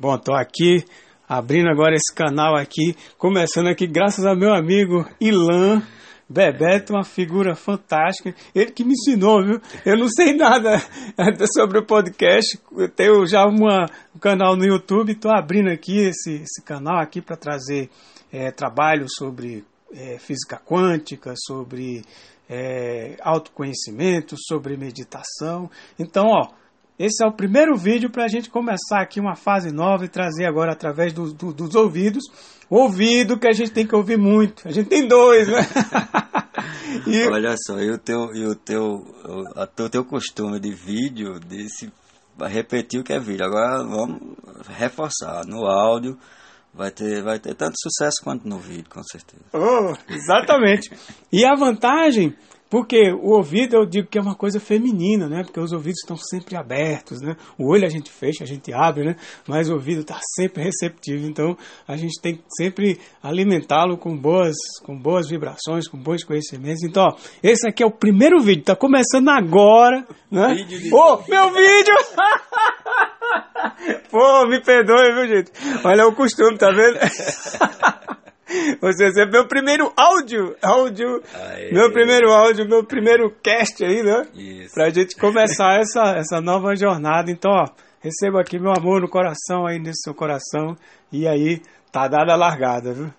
Bom, tô aqui abrindo agora esse canal aqui, começando aqui graças ao meu amigo Ilan. Bebeto, uma figura fantástica. Ele que me ensinou, viu? Eu não sei nada sobre o podcast. Eu tenho já uma, um canal no YouTube. Estou abrindo aqui esse, esse canal aqui para trazer é, trabalho sobre é, física quântica, sobre é, autoconhecimento, sobre meditação. Então, ó, esse é o primeiro vídeo para a gente começar aqui uma fase nova e trazer agora através do, do, dos ouvidos. Ouvido que a gente tem que ouvir muito. A gente tem dois, né? e... Olha só, e o teu, e o teu, o, o teu costume de vídeo, de se repetir o que é vídeo. Agora vamos reforçar no áudio. Vai ter, vai ter tanto sucesso quanto no vídeo, com certeza. Oh, exatamente. e a vantagem porque o ouvido eu digo que é uma coisa feminina, né? Porque os ouvidos estão sempre abertos, né? O olho a gente fecha, a gente abre, né? Mas o ouvido está sempre receptivo. Então a gente tem que sempre alimentá-lo com boas, com boas vibrações, com bons conhecimentos. Então, ó, esse aqui é o primeiro vídeo, tá começando agora, né? Ô, oh, meu vídeo! Pô, me perdoe, viu, gente? Olha o costume, tá vendo? Você é meu primeiro áudio, áudio, Aê. meu primeiro áudio, meu primeiro cast aí, né? Isso. Pra gente começar essa, essa nova jornada. Então, ó, receba aqui meu amor no coração aí, nesse seu coração. E aí, tá dada a largada, viu?